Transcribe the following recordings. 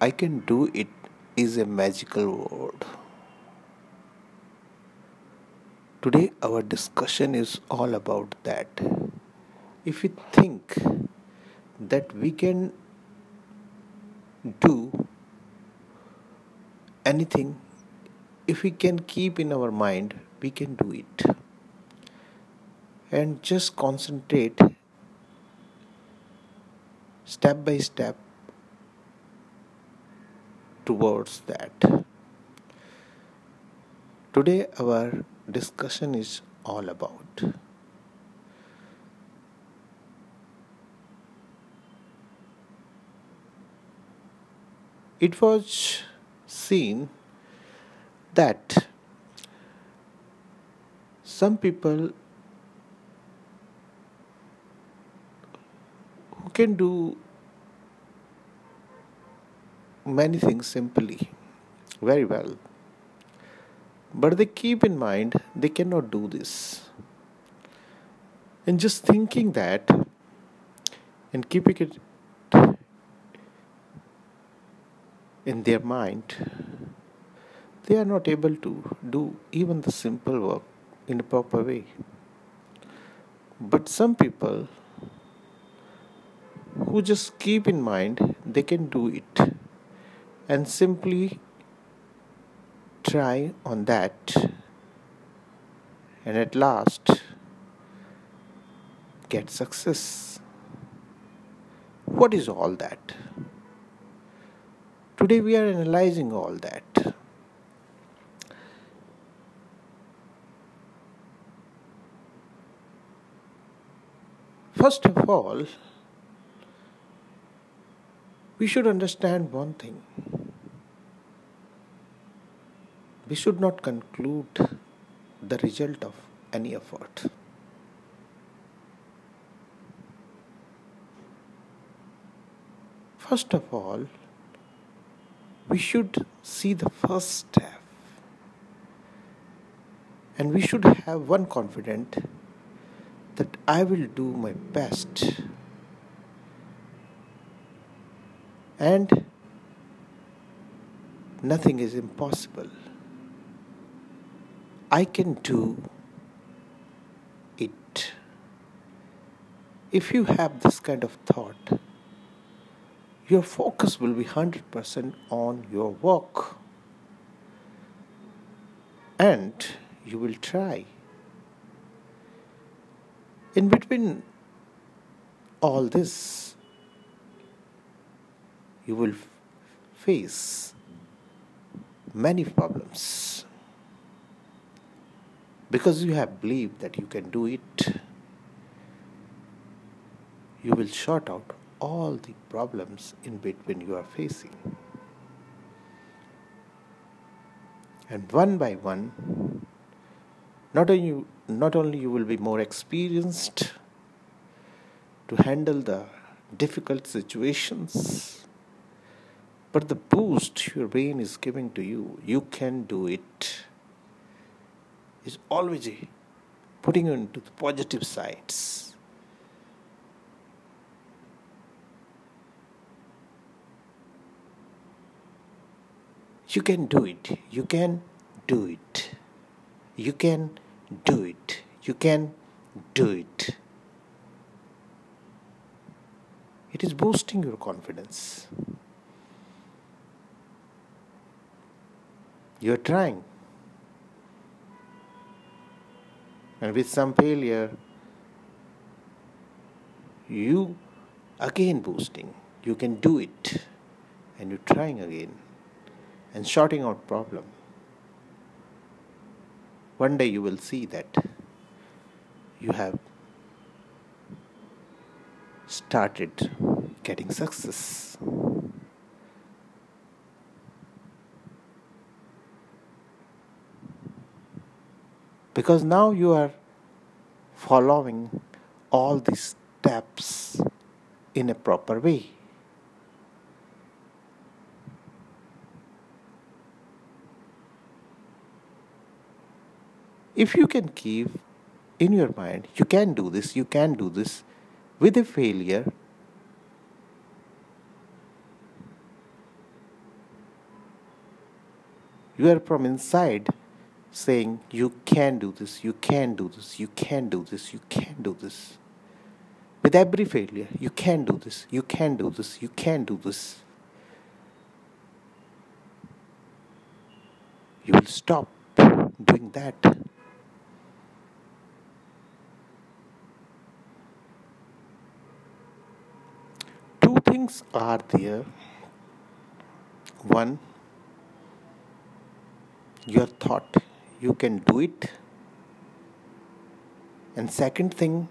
I can do it is a magical word. Today, our discussion is all about that. If we think that we can do anything, if we can keep in our mind, we can do it. And just concentrate step by step towards that. Today, our discussion is all about. It was seen that some people who can do many things simply, very well. But they keep in mind they cannot do this. And just thinking that and keeping it in their mind, they are not able to do even the simple work in a proper way. But some people who just keep in mind they can do it and simply try on that and at last get success. What is all that? Today we are analyzing all that. First of all, we should understand one thing we should not conclude the result of any effort. First of all, we should see the first step and we should have one confident that I will do my best and nothing is impossible. I can do it. If you have this kind of thought, your focus will be 100% on your work and you will try. In between all this, you will face many problems because you have believed that you can do it, you will sort out all the problems in between you are facing. And one by one, not only, not only you will be more experienced to handle the difficult situations, but the boost your brain is giving to you, you can do it is always putting you into the positive sides. You can do it. You can do it. You can do it. You can do it. It is boosting your confidence. You are trying. And with some failure you again boosting. You can do it. And you're trying again. And sorting out problem. One day you will see that you have started getting success because now you are following all these steps in a proper way. If you can keep in your mind, you can do this, you can do this with a failure, You are from inside saying, You can do this, you can do this, you can do this, you can do this. With every failure, you can do this, you can do this, you can do this. You will stop doing that. Two things are there. One, your thought you can do it. And second thing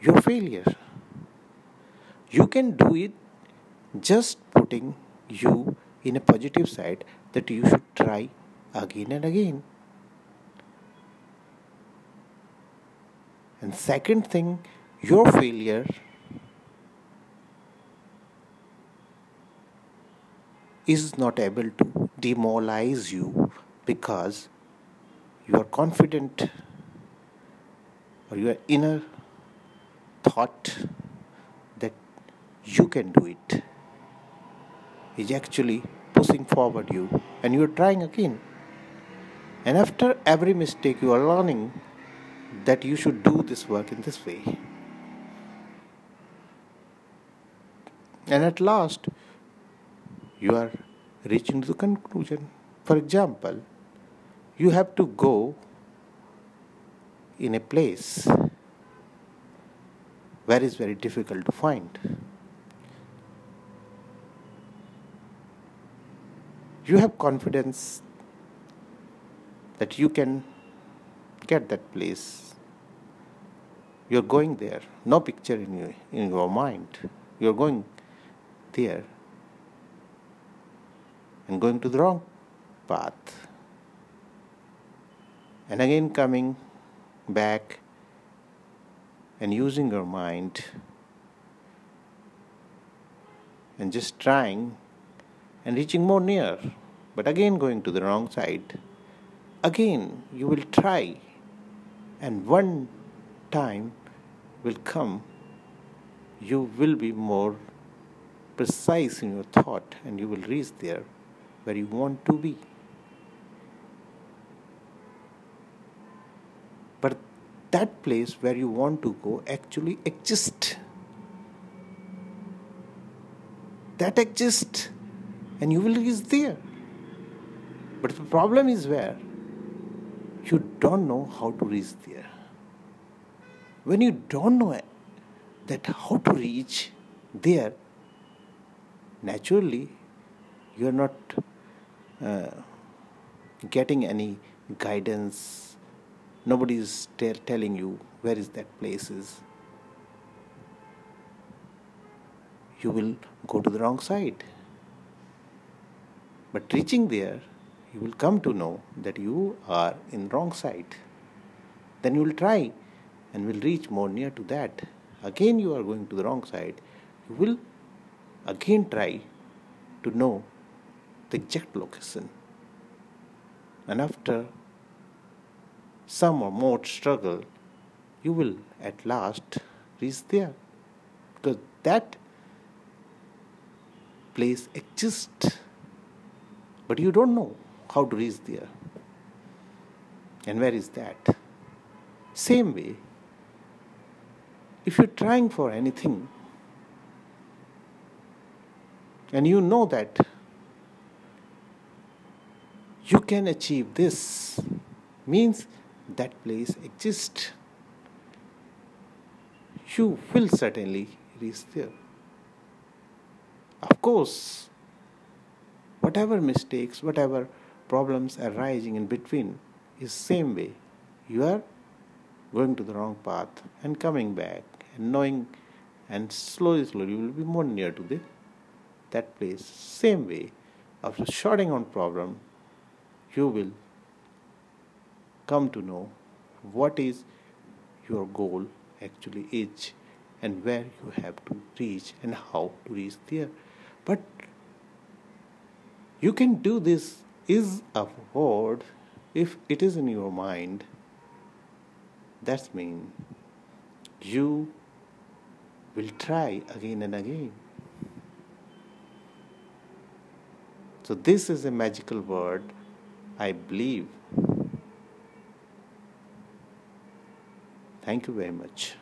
your failure. You can do it just putting you in a positive side that you should try again and again. And second thing your failure is not able to demoralize you because your confident or your inner thought that you can do it is actually pushing forward you and you are trying again. And after every mistake you are learning that you should do this work in this way. And at last you are reaching to the conclusion. For example, you have to go in a place where it's very difficult to find. You have confidence that you can get that place. You're going there, no picture in your, in your mind. You're going there and going to the wrong path. And again coming back and using your mind and just trying and reaching more near, but again going to the wrong side. Again, you will try, and one time will come, you will be more precise in your thought, and you will reach there where you want to be. But that place where you want to go actually exists. That exists, and you will reach there. But the problem is where you don't know how to reach there. When you don't know that how to reach there, naturally you are not uh, getting any guidance. Nobody is t- telling you where is that place is. You will go to the wrong side. But reaching there, you will come to know that you are in wrong side. Then you will try and will reach more near to that. Again, you are going to the wrong side. You will again try to know the exact location. And after some or more struggle, you will at last reach there. Because that place exists, but you don't know how to reach there. And where is that? Same way, if you're trying for anything and you know that can achieve this means that place exists. You will certainly reach there. Of course whatever mistakes whatever problems arising in between is same way. You are going to the wrong path and coming back and knowing and slowly slowly you will be more near to the that place. Same way after shorting on problem you will come to know what is your goal actually is and where you have to reach and how to reach there. But you can do this is a word. If it is in your mind that means you will try again and again. So, this is a magical word, I believe. Thank you very much.